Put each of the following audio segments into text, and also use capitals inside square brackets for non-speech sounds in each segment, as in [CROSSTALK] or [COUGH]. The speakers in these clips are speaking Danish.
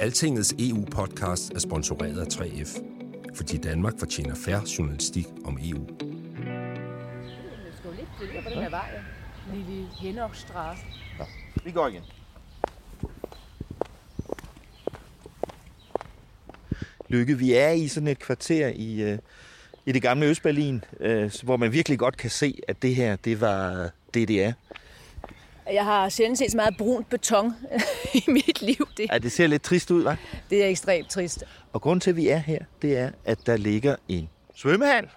Altingets EU-podcast er sponsoreret af 3F, fordi Danmark fortjener færre journalistik om EU. Det skal jo lidt følge på den her vej. Lille Henokstrasse. Vi går igen. Lykke, vi er i sådan et kvarter i, øh, i det gamle Østberlin, øh, hvor man virkelig godt kan se, at det her, det var DDR. Jeg har sjældent set så meget brunt beton [LAUGHS] i mit liv. Det, Ja, det ser lidt trist ud, hva'? det er ekstremt trist. Og grunden til, at vi er her, det er, at der ligger en svømmehal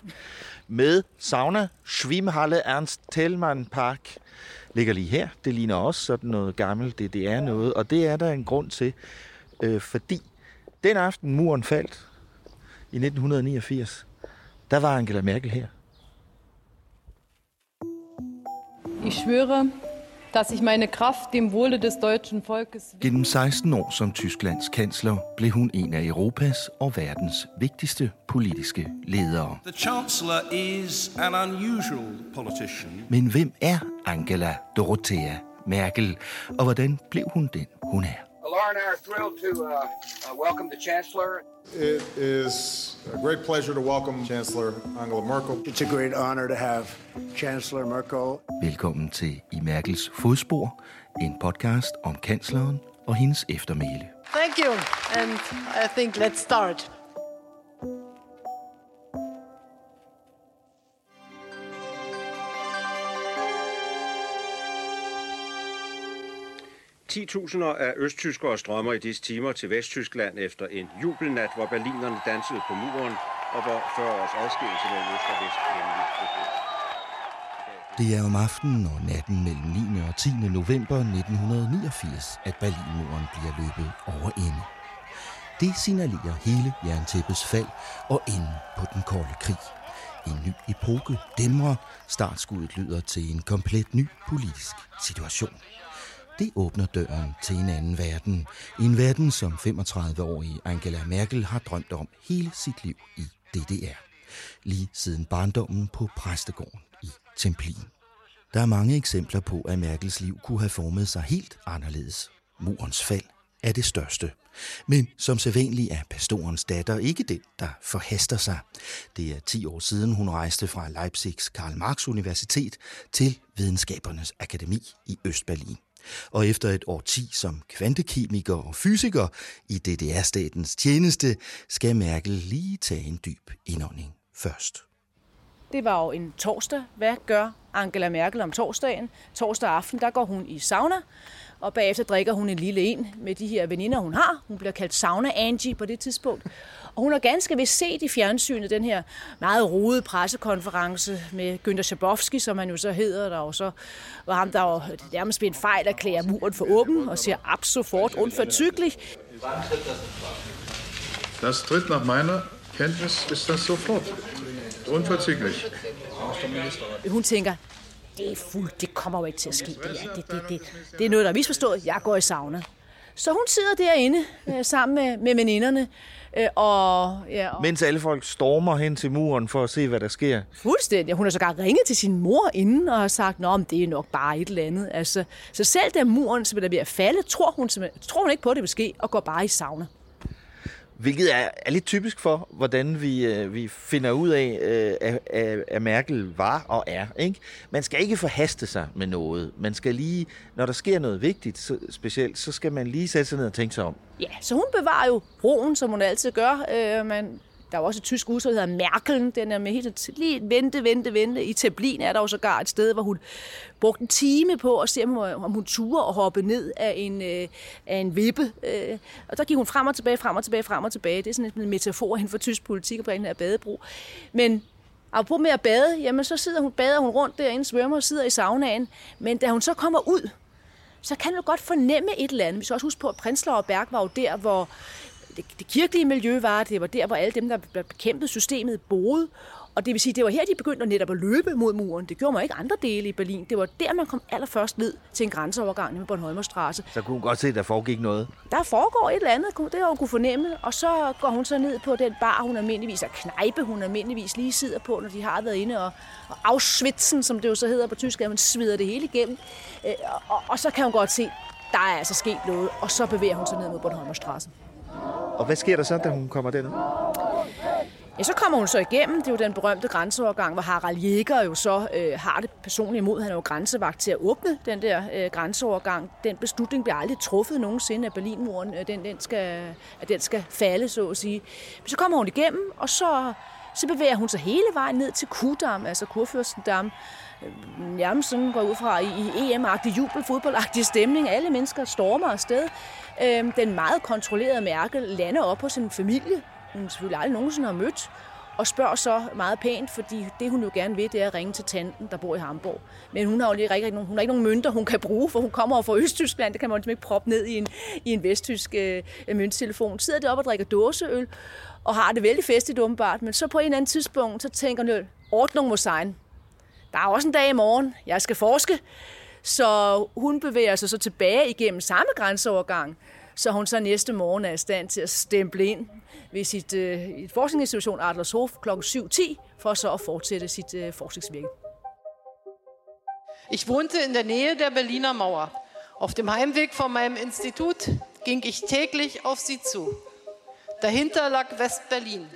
med sauna, Schwimmhalle Ernst Thälmann Park. Ligger lige her. Det ligner også sådan noget gammelt DDR noget, og det er der en grund til, øh, fordi den aften muren faldt i 1989, der var Angela Merkel her. Ich schwöre, dass ich meine Kraft dem Wohle des deutschen Volkes Gennem 16 år som Tysklands kansler blev hun en af Europas og verdens vigtigste politiske ledere. The Chancellor is an unusual politician. Men hvem er Angela Dorothea Merkel, og hvordan blev hun den, hun er? Laura and I are thrilled to uh, uh, welcome the Chancellor. It is a great pleasure to welcome Chancellor Angela Merkel. It's a great honor to have Chancellor Merkel. Velkommen til I Merkels fodspor, en podcast om kansleren og hendes eftermæle. Thank you. And I think let's start. Titusinder af østtyskere strømmer i disse timer til Vesttyskland efter en jubelnat, hvor berlinerne dansede på muren, og hvor 40 års adskillelse mellem øst og vest endelig. Det er om aftenen og natten mellem 9. og 10. november 1989, at Berlinmuren bliver løbet over ende. Det signalerer hele jerntæppets fald og enden på den kolde krig. En ny epoke dæmrer, startskuddet lyder til en komplet ny politisk situation. Det åbner døren til en anden verden. En verden, som 35-årige Angela Merkel har drømt om hele sit liv i DDR. Lige siden barndommen på præstegården i Templin. Der er mange eksempler på, at Merkels liv kunne have formet sig helt anderledes. Murens fald er det største. Men som sædvanlig er pastorens datter ikke den, der forhaster sig. Det er 10 år siden, hun rejste fra Leipzigs Karl Marx Universitet til Videnskabernes Akademi i Østberlin. Og efter et årti som kvantekemiker og fysiker i DDR-statens tjeneste, skal Merkel lige tage en dyb indånding først. Det var jo en torsdag. Hvad gør Angela Merkel om torsdagen? Torsdag aften, der går hun i sauna, og bagefter drikker hun en lille en med de her veninder, hun har. Hun bliver kaldt Sauna Angie på det tidspunkt. Og hun har ganske vist set i fjernsynet den her meget rodede pressekonference med Günther Schabowski, som han jo så hedder, der og så var ham, der var nærmest ved en fejl erklærer muren for åben og siger ab sofort unverzüglich. Das tritt nach meiner Kenntnis ist das sofort. Unverzüglich. Hun tænker, det er fuldt, det kommer jo ikke til at ske. Det, er, det, det, det, det er noget, der er misforstået. Jeg går i sauna. Så hun sidder derinde øh, sammen med, med veninderne. Øh, og, ja, og Mens alle folk stormer hen til muren for at se, hvad der sker. fuldstændig. Hun har sågar ringet til sin mor inden og har sagt, at det er nok bare et eller andet. Altså, så selv da muren som er ved at falde, tror hun, simpelthen- tror hun ikke på, at det vil ske, og går bare i sauna. Hvilket er, er lidt typisk for, hvordan vi, øh, vi finder ud af, øh, at, at, at Merkel var og er. Ikke? Man skal ikke forhaste sig med noget. Man skal lige, når der sker noget vigtigt så, specielt, så skal man lige sætte sig ned og tænke sig om. Ja, så hun bevarer jo roen, som hun altid gør. Øh, man, der er også et tysk udtryk, der hedder Merkel. Den er med helt lige vente, vente, vente. I Teblin er der jo sågar et sted, hvor hun brugte en time på at se, om hun, turde at hoppe ned af en, øh, af en vippe. Øh, og der gik hun frem og tilbage, frem og tilbage, frem og tilbage. Det er sådan en metafor hen for tysk politik på den her badebro. Men apropos med at bade, jamen så sidder hun, bader hun rundt derinde, svømmer og sidder i saunaen. Men da hun så kommer ud, så kan du godt fornemme et eller andet. Vi skal også huske på, at Prenzlauer Berg var jo der, hvor det, det kirkelige miljø var, det var der, hvor alle dem, der bekæmpede systemet, boede. Og det vil sige, det var her, de begyndte at netop at løbe mod muren. Det gjorde man ikke andre dele i Berlin. Det var der, man kom allerførst ned til en grænseovergang med Bornholmerstrasse. Så kunne hun godt se, at der foregik noget? Der foregår et eller andet, det har hun kunne fornemme. Og så går hun så ned på den bar, hun almindeligvis er knejpe, hun almindeligvis lige sidder på, når de har været inde og, og afsvitsen, som det jo så hedder på tysk, at man svider det hele igennem. Øh, og, og, og så kan hun godt se, der er altså sket noget, og så bevæger hun sig ned mod Bornholmerstrasse. Og hvad sker der så, da hun kommer derned? Ja, så kommer hun så igennem. Det er jo den berømte grænseovergang, hvor Harald Jæger jo så øh, har det personligt imod. Han er jo grænsevagt til at åbne den der øh, grænseovergang. Den beslutning bliver aldrig truffet nogensinde, at Berlinmuren øh, den, den skal, at den skal falde, så at sige. Men så kommer hun igennem, og så, så bevæger hun sig hele vejen ned til Kudam, altså Kurfürstendam. Øh, nærmest sådan går ud fra i, i EM-agtig jubel, fodboldagtig stemning. Alle mennesker stormer afsted. Øh, den meget kontrollerede Merkel lander op på sin familie, hun selvfølgelig aldrig nogensinde har mødt, og spørger så meget pænt, fordi det hun jo gerne vil, det er at ringe til tanten, der bor i Hamburg. Men hun har jo ikke, rigtig, nogen, hun har ikke nogen mønter, hun kan bruge, for hun kommer over fra Østtyskland, det kan man jo ligesom ikke proppe ned i en, i en vesttysk øh, mønttelefon. Sidder deroppe og drikker dåseøl, og har det vældig festligt åbenbart, men så på en eller anden tidspunkt, så tænker hun, ordnung må sein. Der er også en dag i morgen, jeg skal forske. Så hun bevæger sig så tilbage igennem samme grænseovergang, så hun så næste morgen er i stand til at stemple ind ved sit øh, forskningsinstitution Adlershof kl. 7.10 for så at fortsætte sit øh, forskningsvirke. Ich wohnte in der Nähe der Berliner Mauer. Auf dem Heimweg von meinem Institut ging ich täglich auf sie zu. Dahinter lag West-Berlin,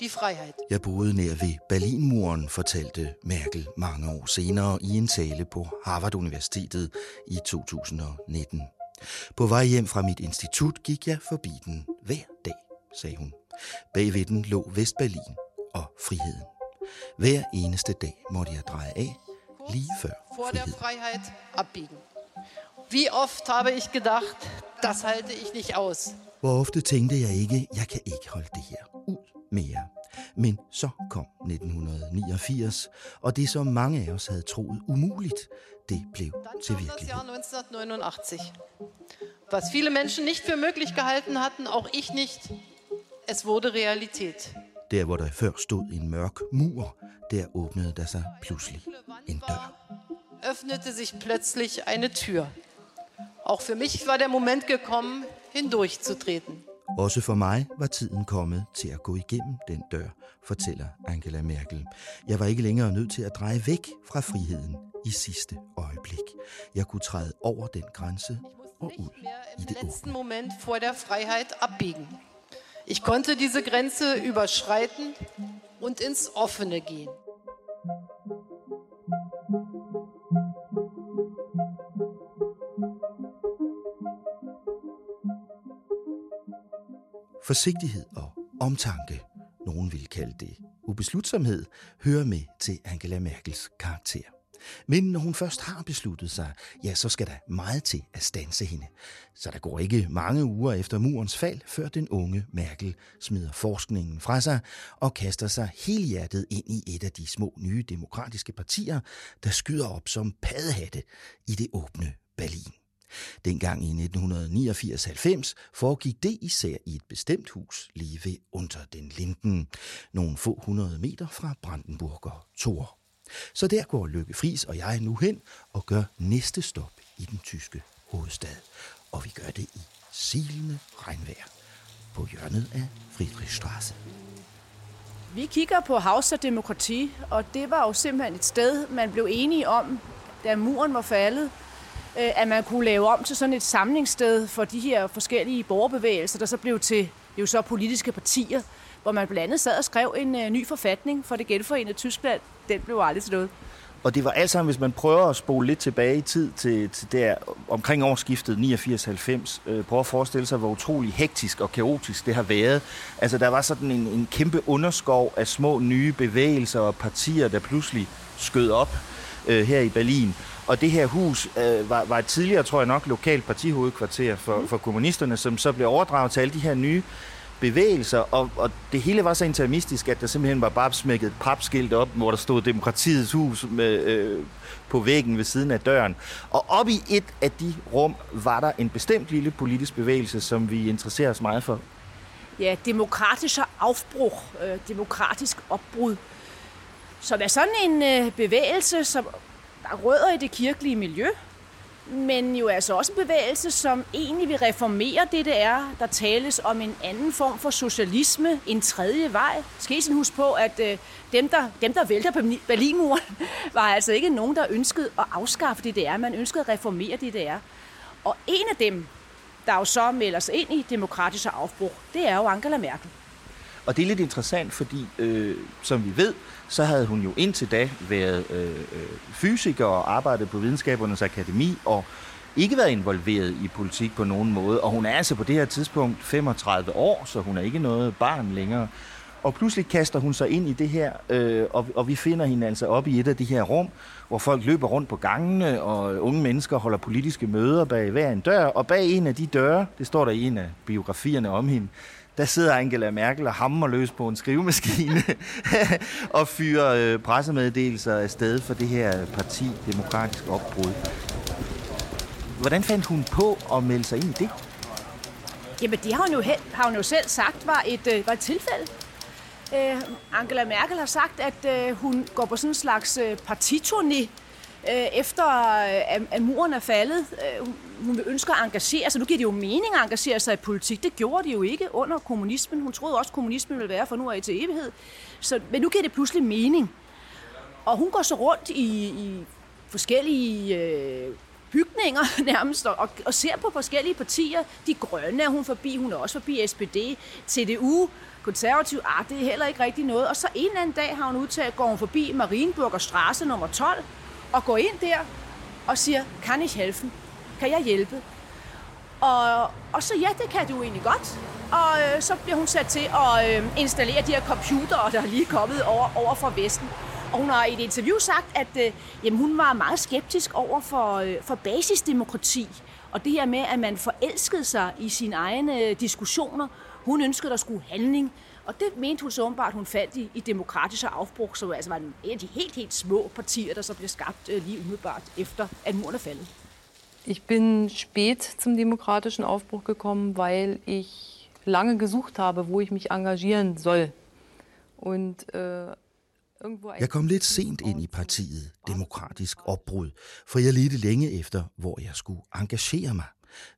die Freiheit. Jeg boede nær ved Berlinmuren, fortalte Merkel mange år senere i en tale på Harvard Universitetet i 2019. På vej hjem fra mit institut gik jeg forbi den hver dag, sagde hun. Bagved den lå Vestberlin og friheden. Hver eneste dag måtte jeg dreje af, lige før Freiheit abbiegen. Wie oft habe ich gedacht, das halte ich nicht aus. Hvor ofte tænkte jeg ikke, jeg kan ikke holde det her ud mere. Men så kom 1989, og det som mange af os havde troet umuligt, det blev til virkelighed. Das Jahr 1989. Was viele Menschen nicht für möglich gehalten hatten, auch ich nicht, es wurde Realität. Der, hvor der før stod en mørk mur, der åbnede der sig pludselig en dør. Öffnete sich plötzlich eine Tür. Auch für mich war der Moment gekommen, hindurchzutreten. Også for mig var tiden kommet til at gå igennem den dør, fortæller Angela Merkel. Jeg var ikke længere nødt til at dreje væk fra friheden i sidste øjeblik. Jeg kunne træde over den grænse og ud i det letzten Moment vor der Freiheit abbiegen. Ich konnte diese Grenze überschreiten und ins Offene gehen. Forsigtighed og omtanke, nogen vil kalde det ubeslutsomhed, hører med til Angela Merkels karakter. Men når hun først har besluttet sig, ja, så skal der meget til at stanse hende. Så der går ikke mange uger efter murens fald, før den unge Merkel smider forskningen fra sig og kaster sig helhjertet ind i et af de små nye demokratiske partier, der skyder op som paddehatte i det åbne Berlin. Dengang i 1989-90 foregik det især i et bestemt hus lige ved Unter den Linden, nogle få hundrede meter fra Brandenburger Tor. Så der går Lykke Fris og jeg nu hen og gør næste stop i den tyske hovedstad. Og vi gør det i silende regnvejr på hjørnet af Friedrichstraße. Vi kigger på Haus og Demokrati, og det var jo simpelthen et sted, man blev enige om, da muren var faldet, Øh, at man kunne lave om til sådan et samlingssted for de her forskellige borgerbevægelser, der så blev til jo så politiske partier, hvor man blandt andet sad og skrev en øh, ny forfatning for det genforenede Tyskland. Den blev aldrig til noget. Og det var alt sammen, hvis man prøver at spole lidt tilbage i tid til, til der omkring årsskiftet 89-90, øh, prøver at forestille sig, hvor utrolig hektisk og kaotisk det har været. Altså, der var sådan en, en kæmpe underskov af små nye bevægelser og partier, der pludselig skød op øh, her i Berlin. Og det her hus øh, var, var et tidligere, tror jeg nok, lokalt partihovedkvarter for, for kommunisterne, som så blev overdraget til alle de her nye bevægelser, og, og det hele var så interimistisk, at der simpelthen var bare smækket et papskilt op, hvor der stod Demokratiets hus med, øh, på væggen ved siden af døren. Og op i et af de rum var der en bestemt lille politisk bevægelse, som vi interesserer os meget for. Ja, demokratisk afbrug, øh, demokratisk opbrud, som er sådan en øh, bevægelse, som der rødder i det kirkelige miljø, men jo altså også en bevægelse, som egentlig vil reformere det, det er. Der tales om en anden form for socialisme, en tredje vej. Skal I huske på, at øh, dem, der, dem, der vælter Berlinmuren, [LAUGHS] var altså ikke nogen, der ønskede at afskaffe det, det er. Man ønskede at reformere det, det er. Og en af dem, der jo så melder sig ind i demokratisk afbrug, det er jo Angela Merkel. Og det er lidt interessant, fordi øh, som vi ved, så havde hun jo indtil da været øh, øh, fysiker og arbejdet på Videnskabernes Akademi og ikke været involveret i politik på nogen måde. Og hun er altså på det her tidspunkt 35 år, så hun er ikke noget barn længere. Og pludselig kaster hun sig ind i det her, øh, og, og vi finder hende altså op i et af de her rum, hvor folk løber rundt på gangene, og unge mennesker holder politiske møder bag hver en dør. Og bag en af de døre, det står der i en af biografierne om hende, der sidder Angela Merkel og hammer løs på en skrivemaskine [LAUGHS] og fyrer øh, pressemeddelelser afsted for det her parti, Demokratisk Opbrud. Hvordan fandt hun på at melde sig ind i det? Jamen, det har hun jo, har hun jo selv sagt var et, øh, var et tilfælde. Øh, Angela Merkel har sagt, at øh, hun går på sådan en slags øh, partiturné øh, efter øh, at, at muren er faldet. Øh, hun ønsker at engagere sig. Nu giver det jo mening at engagere sig i politik. Det gjorde de jo ikke under kommunismen. Hun troede også, at kommunismen ville være for nu af til evighed. Så, men nu giver det pludselig mening. Og hun går så rundt i, i forskellige øh, bygninger [LAUGHS] nærmest, og, og ser på forskellige partier. De grønne er hun forbi, hun er også forbi SPD, CDU, konservativ, ah, det er heller ikke rigtig noget. Og så en eller anden dag har hun udtalt, går hun forbi Marienburger Straße nummer 12, og går ind der og siger, kan I helfen? Kan jeg hjælpe? Og, og så ja, det kan du egentlig godt. Og øh, så bliver hun sat til at øh, installere de her computere, der er lige kommet over, over fra Vesten. Og hun har i et interview sagt, at øh, jamen, hun var meget skeptisk over for, øh, for basisdemokrati. Og det her med, at man forelskede sig i sine egne øh, diskussioner. Hun ønskede, at der skulle handling. Og det mente hun så åbenbart, hun fandt i, i demokratisk afbrug, som altså var en af de helt, helt små partier, der så blev skabt øh, lige umiddelbart efter, at muren er faldet. Ich bin spät zum demokratischen Aufbruch gekommen, weil ich lange gesucht habe, wo ich mich engagieren soll. Und äh, Jeg kom lidt sent ind i partiet Demokratisk Opbrud, for jeg ledte længe efter, hvor jeg skulle engagere mig.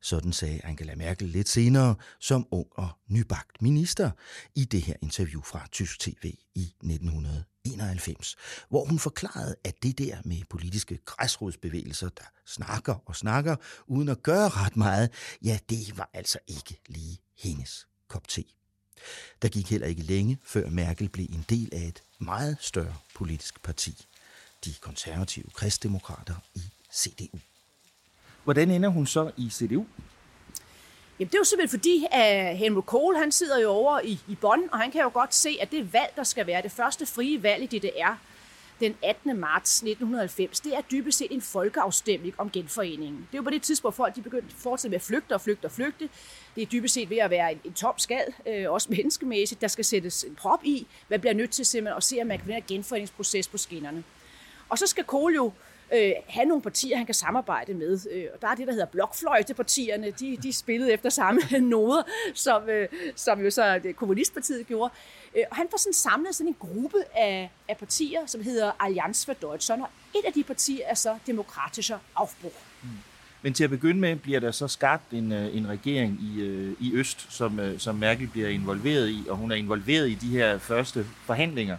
Sådan sagde Angela Merkel lidt senere som ung og nybagt minister i det her interview fra Tysk TV i 1991, hvor hun forklarede, at det der med politiske græsrodsbevægelser, der snakker og snakker uden at gøre ret meget, ja, det var altså ikke lige hendes kop te. Der gik heller ikke længe, før Merkel blev en del af et meget større politisk parti, de konservative kristdemokrater i CDU. Hvordan ender hun så i CDU? Jamen, det er jo simpelthen fordi, øh, at Helmut Kohl han sidder jo over i, i Bonn, og han kan jo godt se, at det valg, der skal være det første frie valg i DDR, den 18. marts 1990, det er dybest set en folkeafstemning om genforeningen. Det er jo på det tidspunkt, folk de begyndte at fortsætte med at flygte og flygte og flygte. Det er dybest set ved at være en, en tom skal, øh, også [LAUGHS] menneskemæssigt. Der skal sættes en prop i. Man bliver nødt til simpelthen at se, om man kan få en genforeningsproces på skinnerne. Og så skal Kohl jo øh, have nogle partier, han kan samarbejde med. Øh, og der er det, der hedder blokfløjtepartierne. De, de spillede efter samme [LAUGHS] noder, som, øh, som jo så det kommunistpartiet gjorde. Øh, og han får sådan samlet sådan en gruppe af, af partier, som hedder Allianz for Deutschland. Og et af de partier er så Demokratischer Aufbruch. Mm. Men til at begynde med bliver der så skabt en, øh, en regering i, i Øst, som, som Merkel bliver involveret i, og hun er involveret i de her første forhandlinger.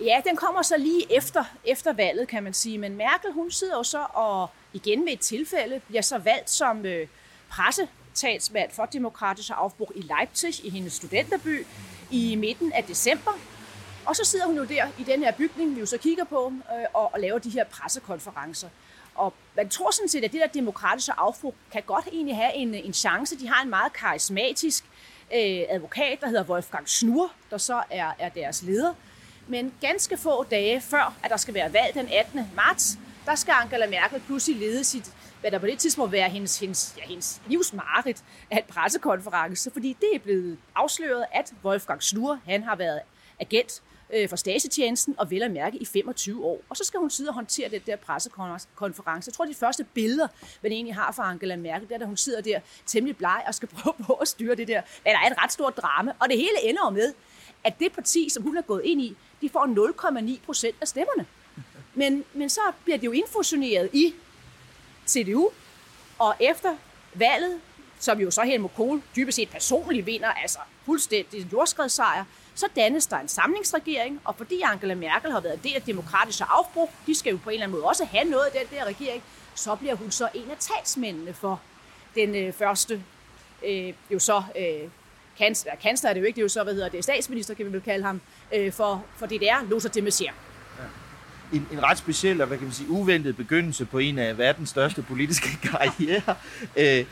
Ja, den kommer så lige efter, efter valget, kan man sige. Men Merkel, hun sidder jo så og igen med et tilfælde bliver så valgt som øh, pressetalsmand for demokratisk afbrug i Leipzig, i hendes studenterby, i midten af december. Og så sidder hun jo der i den her bygning, vi jo så kigger på, øh, og, og laver de her pressekonferencer. Og man tror sådan set, at det der demokratiske afbrug kan godt egentlig have en, en chance. De har en meget karismatisk øh, advokat, der hedder Wolfgang Schnur, der så er, er deres leder. Men ganske få dage før, at der skal være valg den 18. marts, der skal Angela Merkel pludselig lede sit hvad der på det tidspunkt være hendes, hendes, ja, hendes livsmareridt af en pressekonference, fordi det er blevet afsløret, at Wolfgang Schnur, han har været agent øh, for stagetjenesten og vel at mærke i 25 år. Og så skal hun sidde og håndtere den der pressekonference. Jeg tror, de første billeder, man egentlig har fra Angela Merkel, det er, da hun sidder der temmelig bleg og skal prøve på at styre det der. Men der er et ret stort drama, og det hele ender med, at det parti, som hun er gået ind i, de får 0,9 procent af stemmerne. Men, men så bliver det jo infusioneret i CDU, og efter valget, som jo så Helmut Kohl dybest set personligt vinder, altså fuldstændig en jordskredssejr, så dannes der en samlingsregering, og fordi Angela Merkel har været en del af demokratiske afbrug, de skal jo på en eller anden måde også have noget af den der regering, så bliver hun så en af talsmændene for den øh, første, øh, jo så øh, kansler, kansler er det jo ikke, det er jo så, hvad hedder det, statsminister, kan vi vel kalde ham, øh, for, for det der, Lothar de Maizière. En, en ret speciel og hvad kan man sige, uventet begyndelse på en af verdens største politiske [LAUGHS] karrierer. Øh,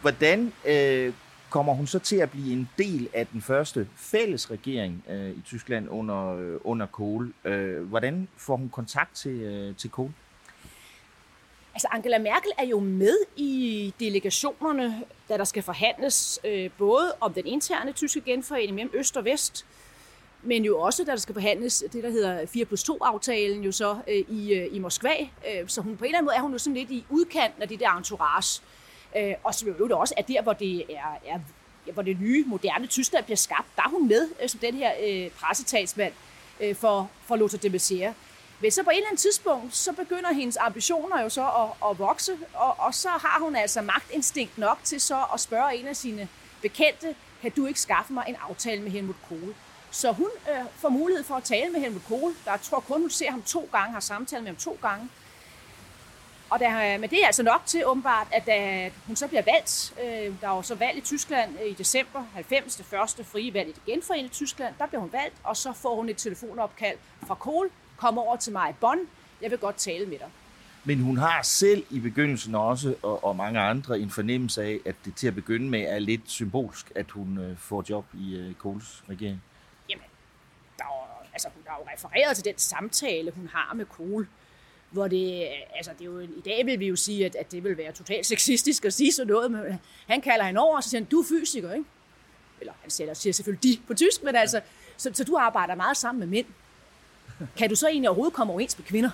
hvordan øh, kommer hun så til at blive en del af den første fælles regering øh, i Tyskland under, øh, under Kohl? Øh, hvordan får hun kontakt til, øh, til Kohl? Altså Angela Merkel er jo med i delegationerne, da der skal forhandles øh, både om den interne tyske genforening mellem Øst og Vest, men jo også, da der skal forhandles det, der hedder 4 plus 2-aftalen jo så øh, i, øh, i Moskva. Øh, så hun, på en eller anden måde er hun jo sådan lidt i udkanten af det der entourage. Øh, og så jo det også, at der, hvor det er, er hvor det nye, moderne Tyskland bliver skabt, der er hun med øh, som den her øh, pressetalsmand øh, for, for Lothar de Maizière. Men så på et eller andet tidspunkt, så begynder hendes ambitioner jo så at, at vokse, og, og så har hun altså magtinstinkt nok til så at spørge en af sine bekendte, kan du ikke skaffe mig en aftale med Helmut Kohl? Så hun øh, får mulighed for at tale med Helmut Kohl. Der tror kun, hun ser ham to gange, har samtale med ham to gange. Og der, øh, men det er altså nok til åbenbart, at da hun så bliver valgt, øh, der var så valg i Tyskland øh, i december 90, det første frie valg i det genforenede Tyskland, der bliver hun valgt, og så får hun et telefonopkald fra Kohl, kom over til mig i Bonn, jeg vil godt tale med dig. Men hun har selv i begyndelsen også, og, og mange andre, en fornemmelse af, at det til at begynde med er lidt symbolsk, at hun øh, får job i øh, Kohls regering. Jamen, der er, altså, hun har jo refereret til den samtale, hun har med Kohl, hvor det, altså det er jo, i dag vil vi jo sige, at, at det vil være totalt sexistisk at sige sådan noget, men han kalder hende over, og så siger han, du er fysiker, ikke? Eller han siger, siger selvfølgelig de på tysk, men altså, så, så du arbejder meget sammen med mænd. Kan du så egentlig overhovedet komme overens med kvinder?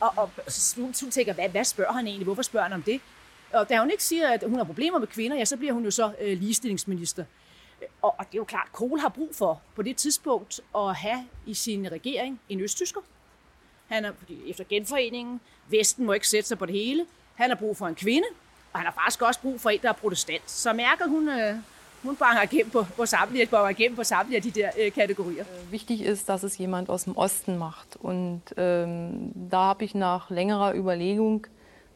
Og, og så hun tænker, hvad, hvad spørger han egentlig? Hvorfor spørger han om det? Og da hun ikke siger, at hun har problemer med kvinder, ja, så bliver hun jo så øh, ligestillingsminister. Og, og det er jo klart, at Kohl har brug for på det tidspunkt at have i sin regering en østtysker, han er, fordi efter genforeningen, Vesten må ikke sætte sig på det hele. Han har brug for en kvinde, og han har faktisk også brug for en, der er protestant. Så mærker hun, øh, hun banger igennem på, på samtlige, banger igennem på samtlige af de der äh, Kategorien. Äh, wichtig ist, dass es jemand aus dem Osten macht. Und ähm, da habe ich nach längerer Überlegung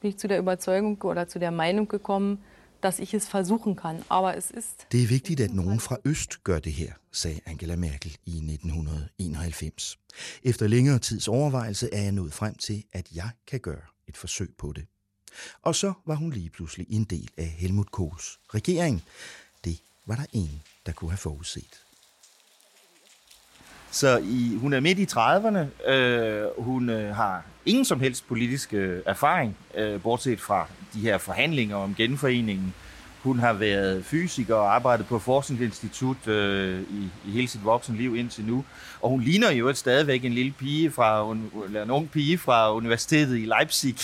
bin ich zu der Überzeugung oder zu der Meinung gekommen, dass ich es versuchen kann. Aber es ist... Det er vigtigt, at nogen fra Øst gør det her, sagde Angela Merkel i 1991. Efter længere tids overvejelse er jeg nået frem til, at jeg kan gøre et forsøg på det. Og så var hun lige pludselig en del af Helmut Kohls regering. Det var der ingen, der kunne have forudset. Så i, hun er midt i 30'erne. Øh, hun øh, har ingen som helst politisk øh, erfaring, øh, bortset fra de her forhandlinger om genforeningen. Hun har været fysiker og arbejdet på Forskningsinstitut øh, i, i hele sit voksenliv indtil nu. Og hun ligner jo stadigvæk en lille pige fra, eller en ung pige fra universitetet i Leipzig.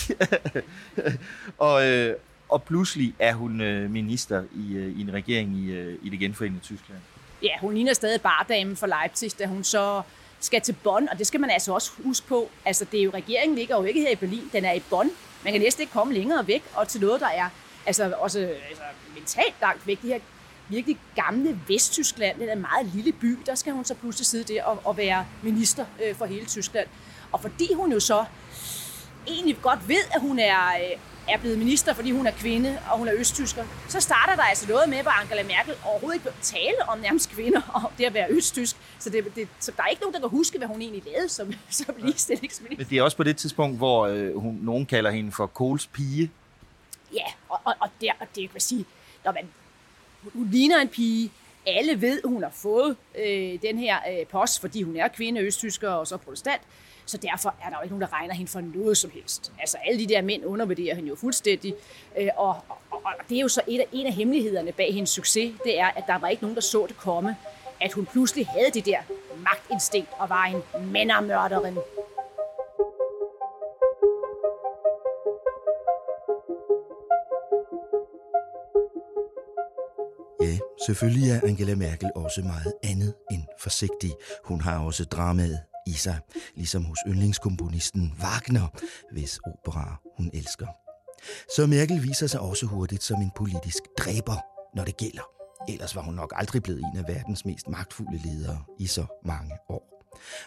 [LAUGHS] og, øh, og pludselig er hun øh, minister i, øh, i en regering i, øh, i det genforenede Tyskland. Ja, hun ligner stadig bardamen for Leipzig, da hun så skal til Bonn, og det skal man altså også huske på. Altså, det er jo, regeringen ligger jo ikke her i Berlin, den er i Bonn. Man kan næsten ikke komme længere væk, og til noget, der er altså også altså, mentalt langt væk. Det her virkelig gamle Vesttyskland, den er en meget lille by, der skal hun så pludselig sidde der og, og være minister øh, for hele Tyskland. Og fordi hun jo så egentlig godt ved, at hun er, øh, er blevet minister, fordi hun er kvinde, og hun er østtysker, så starter der altså noget med, hvor Angela Merkel overhovedet ikke tale om nærmest kvinder [LAUGHS] og det at være østtysk. Så, det, det, så der er ikke nogen, der kan huske, hvad hun egentlig lavede som, [LAUGHS] som ligestillingsminister. Men det er også på det tidspunkt, hvor øh, hun, nogen kalder hende for Kohls pige. Ja, og, og, og, der, og det kan sige, når man, hun ligner en pige, alle ved, hun har fået øh, den her øh, post, fordi hun er kvinde, østtysker og så protestant. Så derfor er der jo ikke nogen, der regner hende for noget som helst. Altså alle de der mænd undervurderer hende jo fuldstændig. Øh, og, og, og det er jo så et af, en af hemmelighederne bag hendes succes, det er, at der var ikke nogen, der så det komme. At hun pludselig havde det der magtinstinkt og var en mændermørderin. Ja, selvfølgelig er Angela Merkel også meget andet end forsigtig. Hun har også dramaet i sig, ligesom hos yndlingskomponisten Wagner, hvis opera hun elsker. Så Merkel viser sig også hurtigt som en politisk dræber, når det gælder. Ellers var hun nok aldrig blevet en af verdens mest magtfulde ledere i så mange år.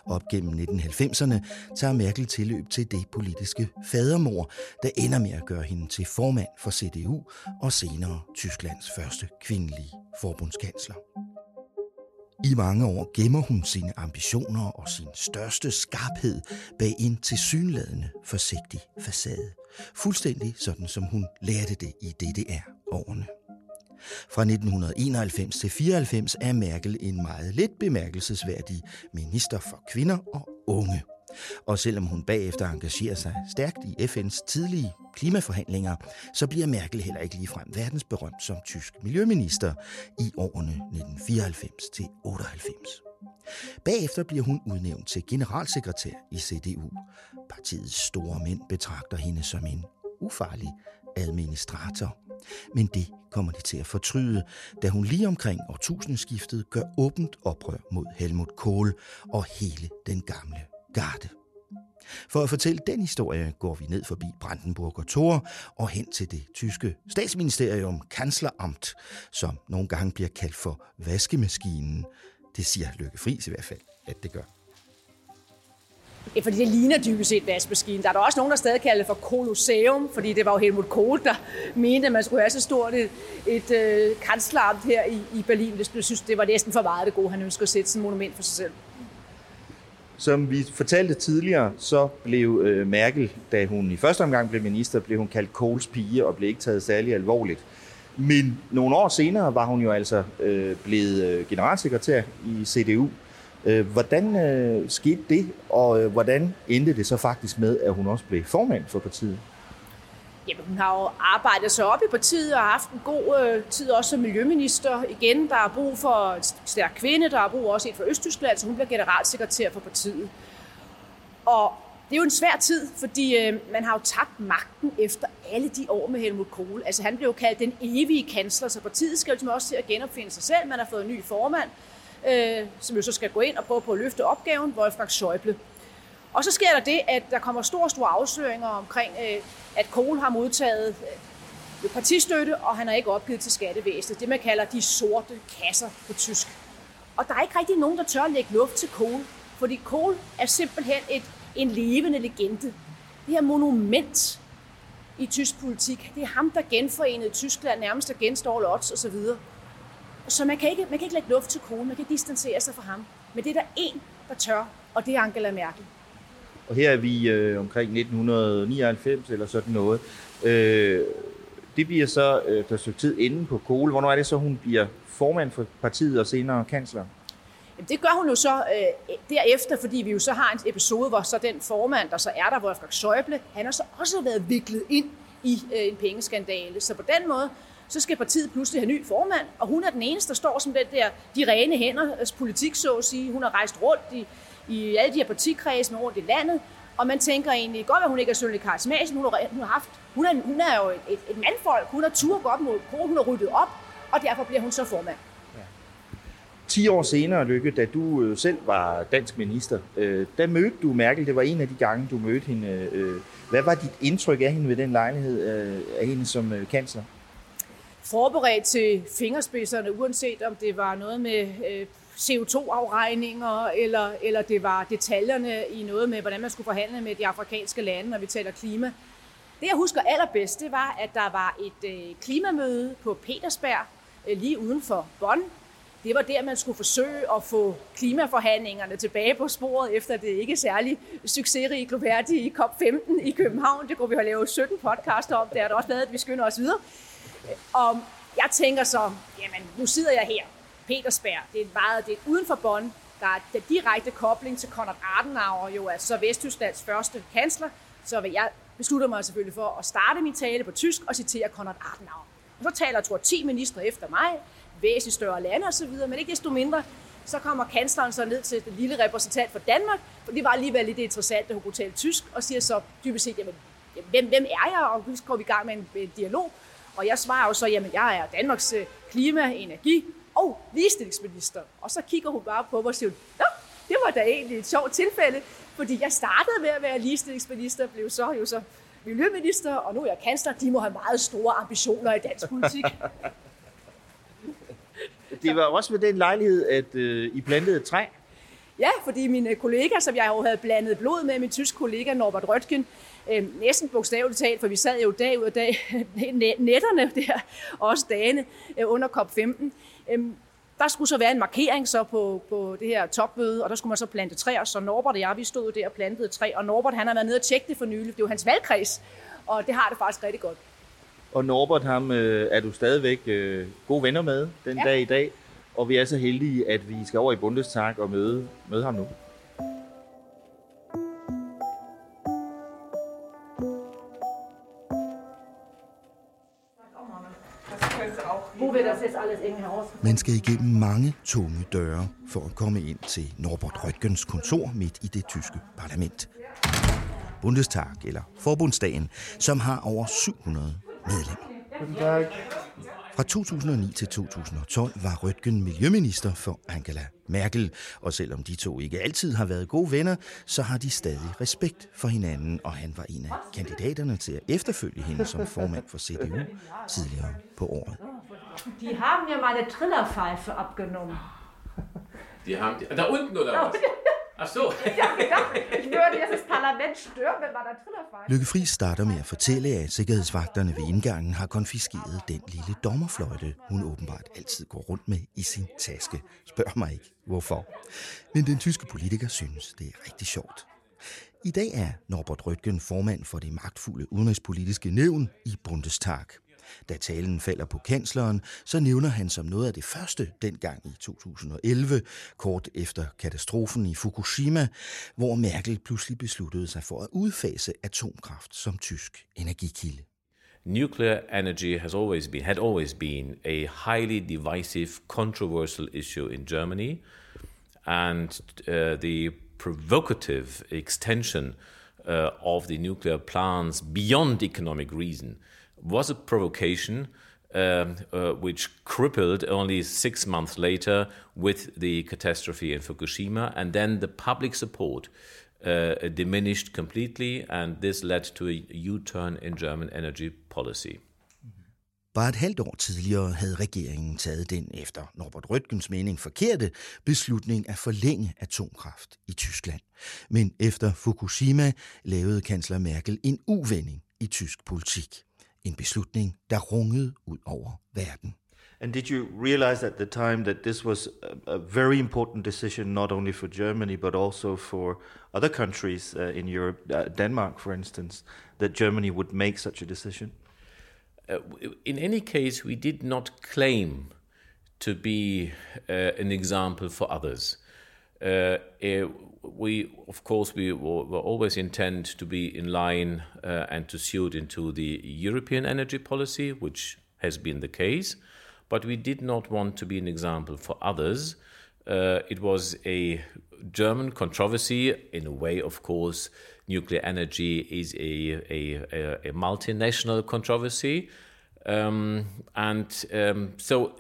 Op gennem 1990'erne tager Merkel tilløb til det politiske fadermor, der ender med at gøre hende til formand for CDU og senere Tysklands første kvindelige forbundskansler. I mange år gemmer hun sine ambitioner og sin største skarphed bag en tilsyneladende forsigtig facade. Fuldstændig sådan, som hun lærte det i DDR-årene. Fra 1991 til 94 er Merkel en meget lidt bemærkelsesværdig minister for kvinder og unge. Og selvom hun bagefter engagerer sig stærkt i FN's tidlige klimaforhandlinger, så bliver Merkel heller ikke ligefrem verdensberømt som tysk miljøminister i årene 1994 til 98. Bagefter bliver hun udnævnt til generalsekretær i CDU. Partiets store mænd betragter hende som en ufarlig administrator. Men det kommer de til at fortryde, da hun lige omkring årtusindskiftet gør åbent oprør mod Helmut Kohl og hele den gamle garde. For at fortælle den historie går vi ned forbi Brandenburger Tor og hen til det tyske statsministerium Kanzleramt, som nogle gange bliver kaldt for vaskemaskinen. Det siger Lykke Friis i hvert fald, at det gør. Ja, fordi det ligner dybest set vaskemaskinen. Der er der også nogen, der stadig kalder det for Colosseum, fordi det var jo Helmut Kohl, der mente, at man skulle have så stort et, et øh, kansleramt her i, i Berlin. Det synes, det var næsten for meget det gode. Han ønskede at sætte sådan et monument for sig selv. Som vi fortalte tidligere, så blev øh, Merkel, da hun i første omgang blev minister, blev hun kaldt Kohls pige og blev ikke taget særlig alvorligt. Men nogle år senere var hun jo altså øh, blevet øh, generalsekretær i CDU. Øh, hvordan øh, skete det, og øh, hvordan endte det så faktisk med, at hun også blev formand for partiet? Jamen, hun har jo arbejdet sig op i partiet og haft en god øh, tid også som miljøminister. Igen, der er brug for en stærk kvinde, der er brug også et for Østtyskland, så hun bliver generalsekretær for partiet. Og det er jo en svær tid, fordi øh, man har jo tabt magten efter alle de år med Helmut Kohl. Altså han blev jo kaldt den evige kansler, så partiet skal jo ligesom også til at genopfinde sig selv. Man har fået en ny formand, øh, som jo så skal gå ind og prøve på at løfte opgaven, Wolfgang Schäuble. Og så sker der det, at der kommer store, store afsløringer omkring, øh, at Kohl har modtaget øh, partistøtte, og han har ikke opgivet til skattevæsenet. Det, man kalder de sorte kasser på tysk. Og der er ikke rigtig nogen, der tør at lægge luft til Kohl, fordi Kohl er simpelthen et, en levende legende. Det her monument i tysk politik, det er ham, der genforenede Tyskland nærmest der genstår odds osv. Så man kan, ikke, man kan ikke lægge luft til Kohl, man kan distancere sig fra ham. Men det er der en, der tør, og det er Angela Merkel. Og her er vi øh, omkring 1999 eller sådan noget. Øh, det bliver så øh, der stykke tid inden på Kohl. Hvornår er det så, hun bliver formand for partiet og senere kansler? Jamen, det gør hun jo så øh, derefter, fordi vi jo så har en episode, hvor så den formand, der så er der, Wolfgang Schäuble, han har så også været viklet ind i øh, en pengeskandale. Så på den måde, så skal partiet pludselig have ny formand, og hun er den eneste, der står som den der, de rene hænders politik, så at sige. Hun har rejst rundt i, i alle de her partikredse rundt i landet, og man tænker egentlig, godt at hun ikke er synlig karismatisk, hun har, hun har haft, hun er, hun er jo et, et, et mandfolk, hun har tur op mod kor, hun har ryddet op, og derfor bliver hun så formand. 10 år senere, Lykke, da du øh, selv var dansk minister, øh, der mødte du Merkel. Det var en af de gange, du mødte hende. Øh, hvad var dit indtryk af hende ved den lejlighed, øh, af hende som øh, kansler? Forberedt til fingerspidserne, uanset om det var noget med øh, CO2-afregninger, eller, eller det var detaljerne i noget med, hvordan man skulle forhandle med de afrikanske lande, når vi taler klima. Det, jeg husker allerbedst, det var, at der var et øh, klimamøde på Petersberg, øh, lige uden for Bonn. Det var der, man skulle forsøge at få klimaforhandlingerne tilbage på sporet, efter det ikke særlig succesrige Globerti i COP15 i København. Det kunne vi have lavet 17 podcaster om. Det er der også lavet, at vi skynder os videre. Øh, og jeg tænker så, jamen, nu sidder jeg her Petersberg. Det er, meget, det er uden for Bonn. der er den direkte kobling til Konrad Adenauer, jo altså Vesttysklands første kansler, så vil jeg beslutter mig selvfølgelig for at starte min tale på tysk og citere Konrad Adenauer. Og så taler, tror 10 ministre efter mig, væsentligt større lande osv., men ikke desto mindre, så kommer kansleren så ned til den lille repræsentant for Danmark, for det var alligevel lidt interessant, at hun kunne tale tysk, og siger så dybest set, jamen, hvem, hvem er jeg, og så går vi i gang med en, en dialog. Og jeg svarer jo så, jamen jeg er Danmarks øh, klima-, energi- og ligestillingsminister. Og så kigger hun bare på mig og siger, Nå, det var da egentlig et sjovt tilfælde, fordi jeg startede med at være ligestillingsminister, blev så jo så miljøminister, og nu er jeg kansler. De må have meget store ambitioner i dansk politik. [LAUGHS] det var også ved den lejlighed, at øh, I plantede træ. Ja, fordi mine kollegaer, som jeg jo havde blandet blod med, min tyske kollega Norbert Røtgen, øh, næsten bogstaveligt talt, for vi sad jo dag ud af dag, [LAUGHS] netterne der, også dagene øh, under COP15. Øh, der skulle så være en markering så på, på det her topmøde, og der skulle man så plante træer, så Norbert og jeg, vi stod der og plantede træ, og Norbert han har været nede og tjekke det for nylig, det var hans valgkreds, og det har det faktisk rigtig godt. Og Norbert, ham øh, er du stadigvæk øh, gode venner med den ja. dag i dag, og vi er så heldige, at vi skal over i Bundestag og møde, møde ham nu. Man skal igennem mange tunge døre for at komme ind til Norbert Røtgens kontor midt i det tyske parlament. Bundestag, eller Forbundsdagen, som har over 700 medlemmer. Fra 2009 til 2012 var Røtgen miljøminister for Angela Merkel, og selvom de to ikke altid har været gode venner, så har de stadig respekt for hinanden, og han var en af kandidaterne til at efterfølge hende som formand for CDU tidligere på året. Die haben mir meine Trillerpfeife abgenommen. Die haben die, da unten oder was? Ach so. Ich habe gedacht, ich würde jetzt das Parlament stören med mig Trillerpfeife. Lykke Friis starter med at fortælle, at sikkerhedsvagterne ved indgangen har konfiskeret den lille dommerfløjte, hun åbenbart altid går rundt med i sin taske. Spørg mig ikke, hvorfor. Men den tyske politiker synes, det er rigtig sjovt. I dag er Norbert Røtgen formand for det magtfulde udenrigspolitiske nævn i Bundestag. Da talen falder på kansleren, så nævner han som noget af det første dengang i 2011, kort efter katastrofen i Fukushima, hvor Merkel pludselig besluttede sig for at udfase atomkraft som tysk energikilde. Nuclear energy has always been had always been a highly divisive, controversial issue in Germany, and uh, the provocative extension uh, of the nuclear plants beyond economic reason was a provocation um, uh, which crippled only six months later with the catastrophe in Fukushima, and then the public support uh, diminished completely, and this led to a U-turn in German energy policy. Bare et halvt år tidligere havde regeringen taget den efter Norbert Røtgens mening forkerte beslutning at forlænge atomkraft i Tyskland. Men efter Fukushima lavede kansler Merkel en uvending i tysk politik. En beslutning, der rungede ud over verden. And did you realize at the time that this was a, a very important decision, not only for Germany, but also for other countries uh, in Europe, uh, Denmark, for instance, that Germany would make such a decision? Uh, in any case, we did not claim to be an example for others. Uh, we, of course, we will, always intend to be in line uh, and to suit into the European energy policy, which has been the case, but we did not want to be an example for others. Uh, it was a German controversy. In a way, of course, nuclear energy is a, a, a multinational controversy. Um, and um, so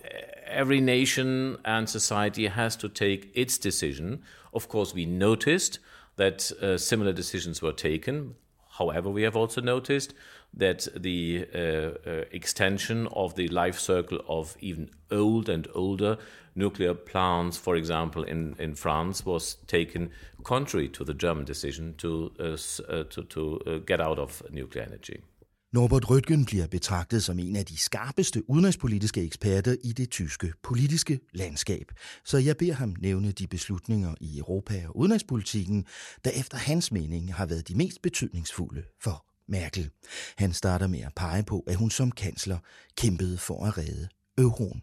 every nation and society has to take its decision. Of course, we noticed that uh, similar decisions were taken. However, we have also noticed that the uh, uh, extension of the life circle of even old and older nuclear plants, for example, in, in France, was taken contrary to the German decision to, uh, uh, to, to uh, get out of nuclear energy. Norbert Röttgen bliver betragtet som en af de skarpeste udenrigspolitiske eksperter i det tyske politiske landskab. Så jeg beder ham nævne de beslutninger i Europa og udenrigspolitikken, der efter hans mening har været de mest betydningsfulde for Merkel. Han starter med at pege på, at hun som kansler kæmpede for at redde euroen.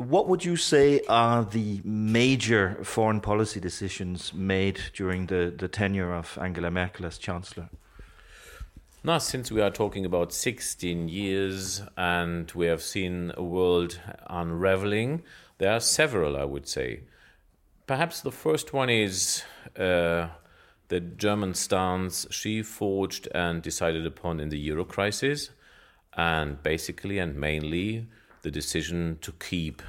What would you say are the major foreign policy decisions made during the, the tenure of Angela Merkel as Chancellor? Now, since we are talking about 16 years and we have seen a world unraveling, there are several, I would say. Perhaps the first one is uh, the German stance she forged and decided upon in the euro crisis, and basically and mainly the decision to keep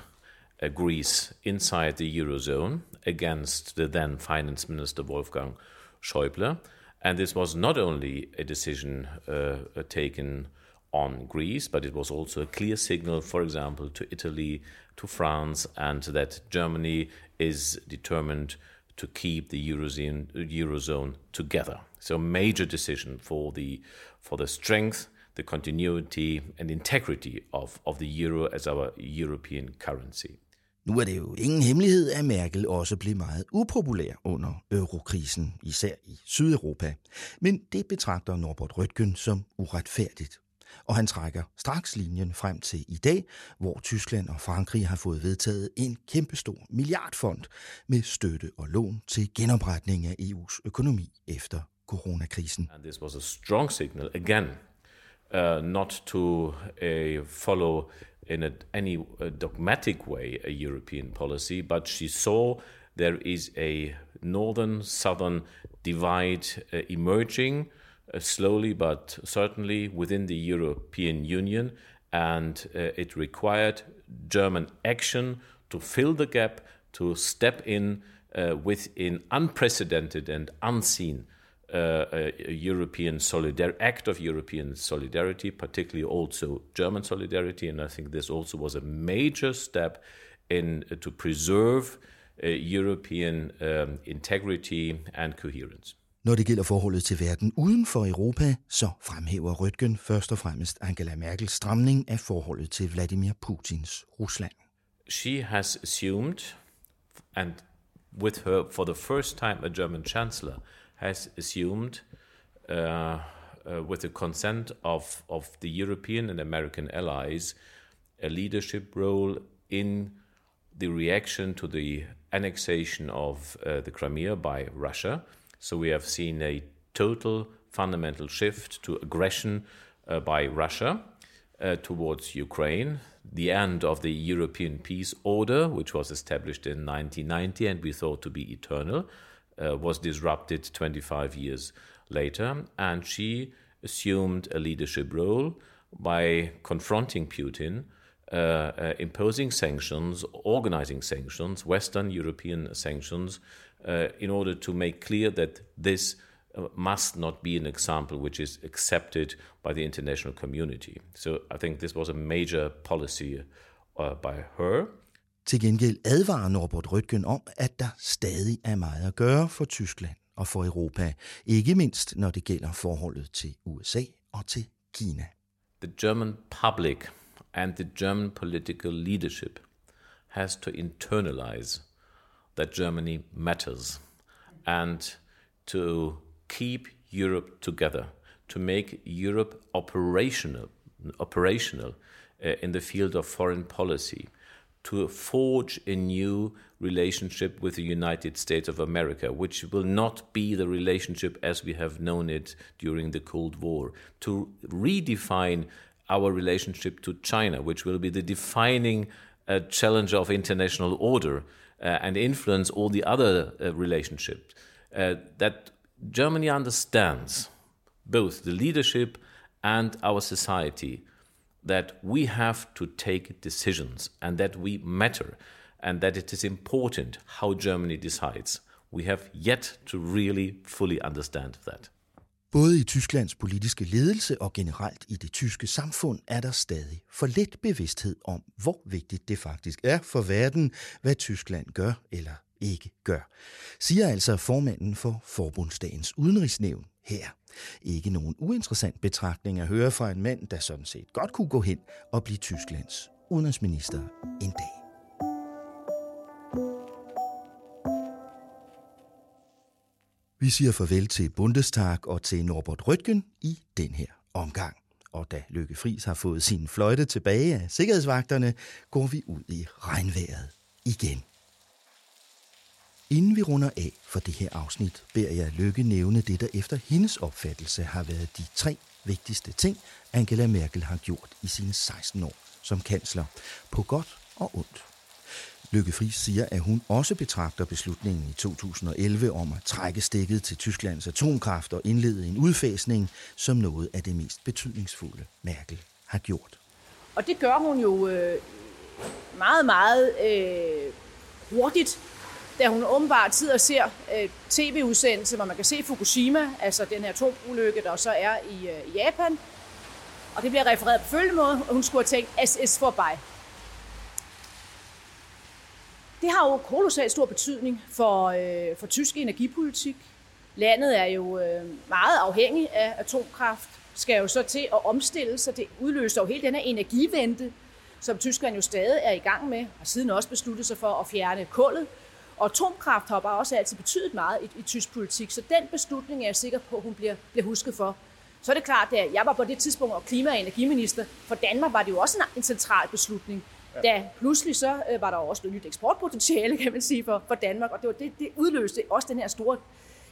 uh, Greece inside the eurozone against the then finance minister Wolfgang Schäuble. And this was not only a decision uh, taken on Greece, but it was also a clear signal, for example, to Italy, to France, and that Germany is determined to keep the eurozone, eurozone together. So, major decision for the for the strength, the continuity, and integrity of, of the euro as our European currency. Nu er det jo ingen hemmelighed, at Merkel også blev meget upopulær under øh, eurokrisen, især i Sydeuropa. Men det betragter Norbert Røttgen som uretfærdigt. Og han trækker straks linjen frem til i dag, hvor Tyskland og Frankrig har fået vedtaget en kæmpestor milliardfond med støtte og lån til genopretning af EU's økonomi efter coronakrisen. And this was a strong signal again uh, not to uh, follow in a, any uh, dogmatic way a European policy, but she saw there is a northern southern divide uh, emerging uh, slowly but certainly within the European Union, and it required German action to fill the gap, to step in with an unprecedented and unseen a, a European solidar- act of European solidarity, particularly also German solidarity, and I think this also was a major step in uh, to preserve uh, European um, integrity and coherence. Når det gælder forholdet til verden uden for Europa, så fremhæver Rødgen først og fremmest Angela Merkels stramning af forholdet til Vladimir Putins Rusland. She has assumed, and with her for the first time a German chancellor, has assumed, uh, uh, with the consent of, of the European and American allies, a leadership role in the reaction to the annexation of uh, the Crimea by Russia. So we have seen a total fundamental shift to aggression uh, by Russia uh, towards Ukraine, the end of the European peace order, which was established in 1990 and we thought to be eternal uh, was disrupted 25 years later, and she assumed a leadership role by confronting Putin, uh, uh, imposing sanctions, organizing sanctions, Western European sanctions, uh, in order to make clear that this uh, must not be an example which is accepted by the international community. So I think this was a major policy uh, by her. Til gengæld advarer Norbert Røttgen om, at der stadig er meget at gøre for Tyskland og for Europa, ikke mindst når det gælder forholdet til USA og til Kina. The German public and the German political leadership has to internalize that Germany matters and to keep Europe together, to make Europe operational, operational uh, in the field of foreign policy, to forge a new relationship with the United States of America, which will not be the relationship as we have known it during the Cold War, to redefine our relationship to China, which will be the defining uh, challenge of international order uh, and influence all the other uh, relationships. Uh, that Germany understands both the leadership and our society that we have to take decisions and that we matter and that it is important how Germany decides. We have yet to really fully understand that. Både i Tysklands politiske ledelse og generelt i det tyske samfund er der stadig for lidt bevidsthed om, hvor vigtigt det faktisk er for verden, hvad Tyskland gør eller ikke gør, siger altså formanden for Forbundsdagens udenrigsnævn her. Ikke nogen uinteressant betragtning at høre fra en mand, der sådan set godt kunne gå hen og blive Tysklands udenrigsminister en dag. Vi siger farvel til Bundestag og til Norbert Røttgen i den her omgang. og da Lykke Friis har fået sin fløjte tilbage af sikkerhedsvagterne, går vi ud i regnvejret igen. Inden vi runder af for det her afsnit, beder jeg Lykke nævne det, der efter hendes opfattelse har været de tre vigtigste ting, Angela Merkel har gjort i sine 16 år som kansler, på godt og ondt. Lykke Friis siger, at hun også betragter beslutningen i 2011 om at trække stikket til Tysklands atomkraft og indlede en udfasning som noget af det mest betydningsfulde, Merkel har gjort. Og det gør hun jo øh, meget, meget øh, hurtigt, da hun åbenbart sidder og ser øh, tv-udsendelse, hvor man kan se Fukushima, altså den her atomulykke, der så er i øh, Japan. Og det bliver refereret på følgende måde, og hun skulle have tænkt SS forbi. Det har jo kolossalt stor betydning for, øh, for tysk energipolitik. Landet er jo øh, meget afhængig af atomkraft, skal jo så til at omstille sig. Det udløser jo hele den her energivente, som Tyskland jo stadig er i gang med, og siden også besluttet sig for at fjerne kullet. Og atomkraft har bare også altid betydet meget i, i tysk politik, så den beslutning er jeg sikker på, at hun bliver, bliver husket for. Så er det klart, at jeg var på det tidspunkt klima- og energiminister. For Danmark var det jo også en, en central beslutning. Da pludselig så øh, var der også noget nyt eksportpotentiale, [LAUGHS] kan man sige, for, for Danmark. Og det, var det, det udløste også den her store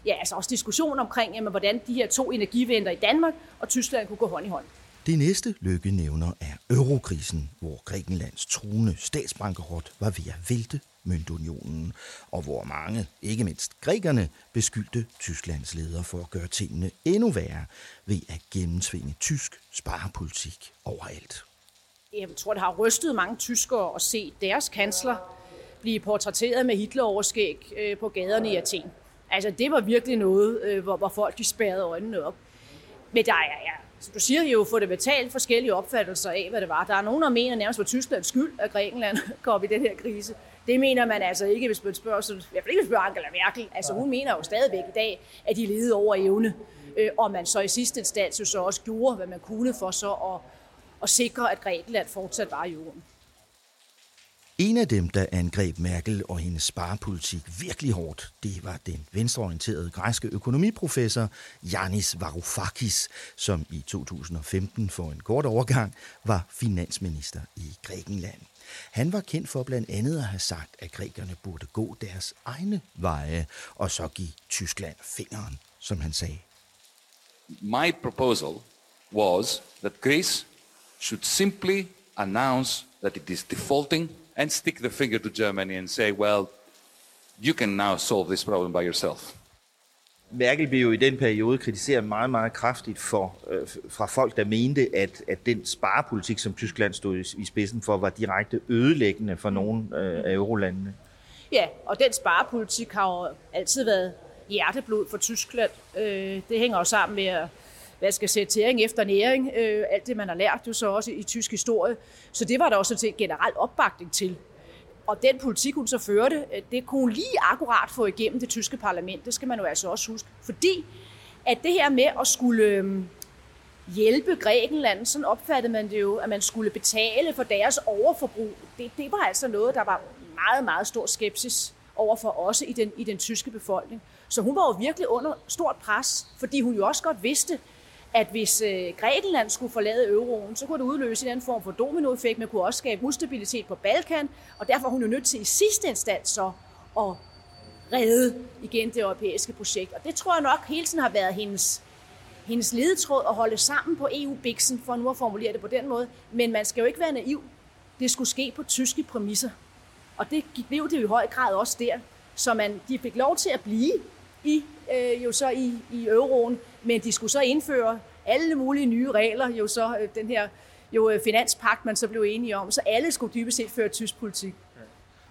ja, altså også diskussion omkring, jamen, hvordan de her to energiventer i Danmark og Tyskland kunne gå hånd i hånd. Det næste lykke nævner er eurokrisen, hvor Grækenlands truende statsbankerot var ved at vælte møntunionen, og hvor mange, ikke mindst grækerne, beskyldte Tysklands leder for at gøre tingene endnu værre ved at gennemtvinge tysk sparepolitik overalt. Jeg tror, det har rystet mange tyskere at se deres kansler blive portrætteret med Hitler-overskæg øh, på gaderne i Athen. Altså, det var virkelig noget, øh, hvor, hvor folk de spærrede øjnene op. Men der er, ja, som du siger, jo fundamentalt forskellige opfattelser af, hvad det var. Der er nogen, der mener nærmest var Tysklands skyld, at Grækenland [LAUGHS] kom i den her krise. Det mener man altså ikke, hvis man spørger, så, i hvert fald ikke, hvis man spørger Angela Merkel. Altså, hun mener jo stadigvæk i dag, at de levede over evne. Øh, og man så i sidste instans så også gjorde, hvad man kunne for så at, at sikre, at Grækenland fortsat var i euroen. En af dem, der angreb Merkel og hendes sparepolitik virkelig hårdt, det var den venstreorienterede græske økonomiprofessor Yanis Varoufakis, som i 2015 for en kort overgang var finansminister i Grækenland. Han var kendt for blandt andet at have sagt, at grækerne burde gå deres egne veje og så give Tyskland fingeren, som han sagde. My proposal was that Greece should simply announce that it is defaulting and stick the finger to Germany and say, well, you can now solve this problem by yourself. Merkel blev jo i den periode kritiseret meget, meget kraftigt for, øh, fra folk, der mente, at, at den sparepolitik, som Tyskland stod i, i spidsen for, var direkte ødelæggende for nogle øh, af eurolandene. Ja, og den sparepolitik har jo altid været hjerteblod for Tyskland. Øh, det hænger jo sammen med at hvad skal sætte tæring efter næring, øh, alt det man har lært jo så også i tysk historie. Så det var der også til generelt opbakning til. Og den politik, hun så førte, øh, det kunne hun lige akkurat få igennem det tyske parlament. Det skal man jo altså også huske. Fordi at det her med at skulle øhm, hjælpe Grækenland, sådan opfattede man det jo, at man skulle betale for deres overforbrug. Det, det var altså noget, der var meget, meget stor skepsis overfor også i den, i den tyske befolkning. Så hun var jo virkelig under stort pres, fordi hun jo også godt vidste, at hvis øh, Grækenland skulle forlade euroen, så kunne det udløse en form for dominoeffekt, men kunne også skabe ustabilitet på Balkan, og derfor er hun jo nødt til i sidste instans så at redde igen det europæiske projekt. Og det tror jeg nok hele tiden har været hendes, hendes ledetråd at holde sammen på EU-biksen, for nu at formulere det på den måde. Men man skal jo ikke være naiv. Det skulle ske på tyske præmisser. Og det blev det jo i høj grad også der. Så man, de fik lov til at blive i, øh, jo så i, i euroen, men de skulle så indføre alle mulige nye regler, jo så øh, den her jo øh, finanspagt, man så blev enige om, så alle skulle dybest set føre tysk politik.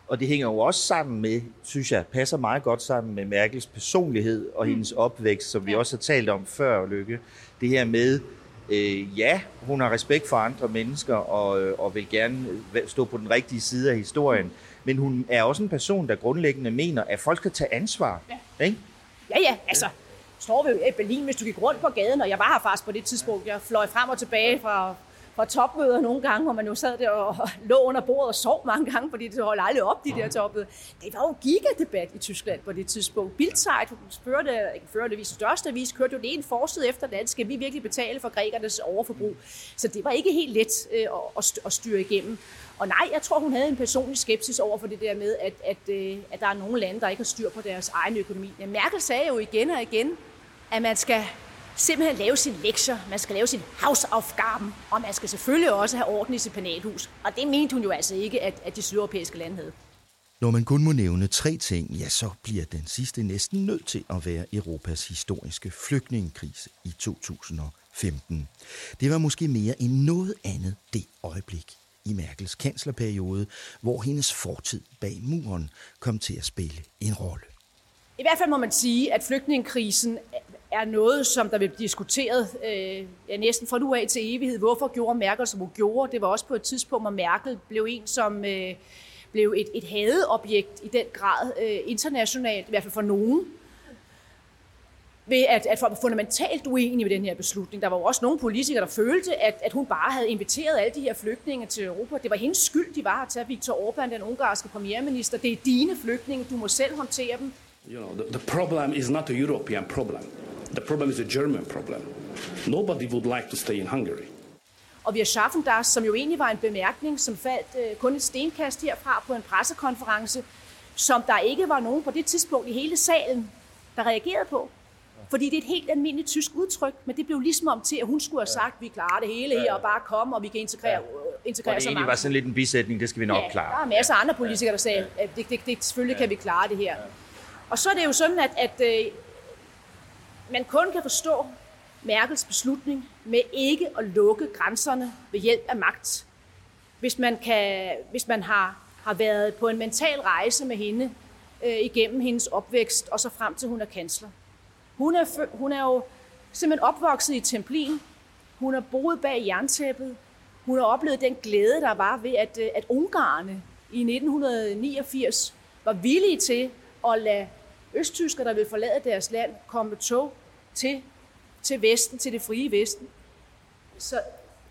Og det hænger jo også sammen med, synes jeg, passer meget godt sammen med Merkels personlighed og mm. hendes opvækst, som vi også har talt om før, Lykke. Det her med, øh, ja, hun har respekt for andre mennesker og, øh, og vil gerne stå på den rigtige side af historien, mm. men hun er også en person, der grundlæggende mener, at folk skal tage ansvar. Ja, ikke? ja, ja altså, står vi jo i Berlin, hvis du gik rundt på gaden, og jeg var her faktisk på det tidspunkt, jeg fløj frem og tilbage fra, fra topmøder nogle gange, hvor man jo sad der og lå under bordet og sov mange gange, fordi det holdt aldrig op, de der topmøder. Det var jo gigadebat i Tyskland på det tidspunkt. Bildzeit førte, ikke førte vis, største avis, kørte jo det ene forside efter det andet. Skal vi virkelig betale for grækernes overforbrug? Så det var ikke helt let øh, at styre igennem. Og nej, jeg tror, hun havde en personlig skepsis over for det der med, at, at, øh, at der er nogle lande, der ikke har styr på deres egen økonomi. Men Merkel sagde jo igen og igen, at man skal simpelthen lave sine lektier, man skal lave sin hausaufgaben, og man skal selvfølgelig også have orden i sit panelhus. Og det mente hun jo altså ikke, at, at de sydeuropæiske lande havde. Når man kun må nævne tre ting, ja, så bliver den sidste næsten nødt til at være Europas historiske flygtningekrise i 2015. Det var måske mere end noget andet det øjeblik i Merkels kanslerperiode, hvor hendes fortid bag muren kom til at spille en rolle. I hvert fald må man sige, at flygtningekrisen er noget, som der vil blive diskuteret øh, ja, næsten fra nu af til evighed. Hvorfor gjorde Merkel, som hun gjorde? Det var også på et tidspunkt, hvor Merkel blev en, som øh, blev et, et hadeobjekt i den grad øh, internationalt, i hvert fald for nogen ved at, at folk var fundamentalt uenige med den her beslutning. Der var jo også nogle politikere, der følte, at, at hun bare havde inviteret alle de her flygtninge til Europa. Det var hendes skyld, de var her til at Viktor Orbán, den ungarske premierminister. Det er dine flygtninge, du må selv håndtere dem. You know, the, the problem is not a European problem. The problem is a German problem. Nobody would like to stay in Hungary. Og vi har schaffen das, som jo egentlig var en bemærkning, som faldt øh, kun et stenkast herfra på en pressekonference, som der ikke var nogen på det tidspunkt i hele salen, der reagerede på. Fordi det er et helt almindeligt tysk udtryk, men det blev ligesom om til, at hun skulle have sagt, at vi klarer det hele her, og bare komme, og vi kan integrere, ja. integrere så mange. det var sådan lidt en bisætning, det skal vi nok ja, klare. der er masser af andre politikere, der sagde, at det, det, det, selvfølgelig kan vi klare det her. Og så er det jo sådan, at, at øh, man kun kan forstå Merkels beslutning med ikke at lukke grænserne ved hjælp af magt. Hvis man, kan, hvis man har, har været på en mental rejse med hende øh, igennem hendes opvækst, og så frem til hun er kansler. Hun er, hun er jo simpelthen opvokset i Templin. Hun har boet bag jerntæppet. Hun har oplevet den glæde, der var ved, at, øh, at ungarerne i 1989 var villige til at lade østtysker, der ville forlade deres land, komme med tog til, til Vesten, til det frie Vesten. Så,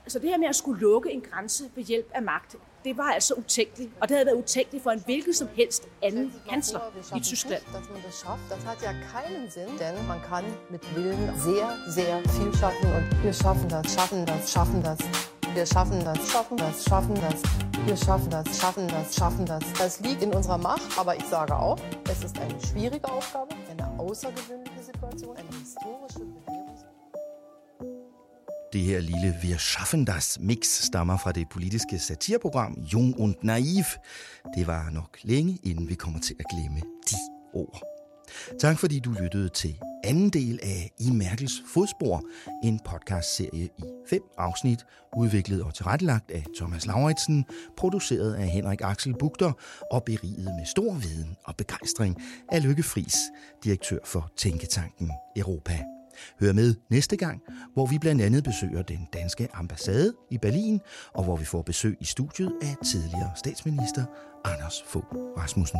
så det her med at skulle lukke en grænse ved hjælp af magt, det var altså utænkeligt. Og det havde været utænkeligt for en hvilken som helst anden kansler i Tyskland. Das das hat ja keinen Sinn, denn man kann mit Willen sehr, sehr viel schaffen und wir schaffen das, schaffen das, schaffen das. Wir schaffen das, schaffen das, schaffen das. Wir schaffen das, schaffen das, schaffen das. Das liegt in unserer Macht, aber ich sage auch, es ist eine schwierige Aufgabe, eine außergewöhnliche Situation, eine historische Bewährungs Det her lille Wir schaffen das mix stammer fra det politiske satirprogram Jung und Naiv. Det var nok længe, inden vi kommer til at glemme de ord. Tak fordi du lyttede til anden del af I Merkels Fodspor, en podcastserie i fem afsnit, udviklet og tilrettelagt af Thomas Lauritsen, produceret af Henrik Axel Bugter og beriget med stor viden og begejstring af Lykke Fris, direktør for Tænketanken Europa. Hør med næste gang, hvor vi blandt andet besøger den danske ambassade i Berlin, og hvor vi får besøg i studiet af tidligere statsminister Anders Fogh Rasmussen.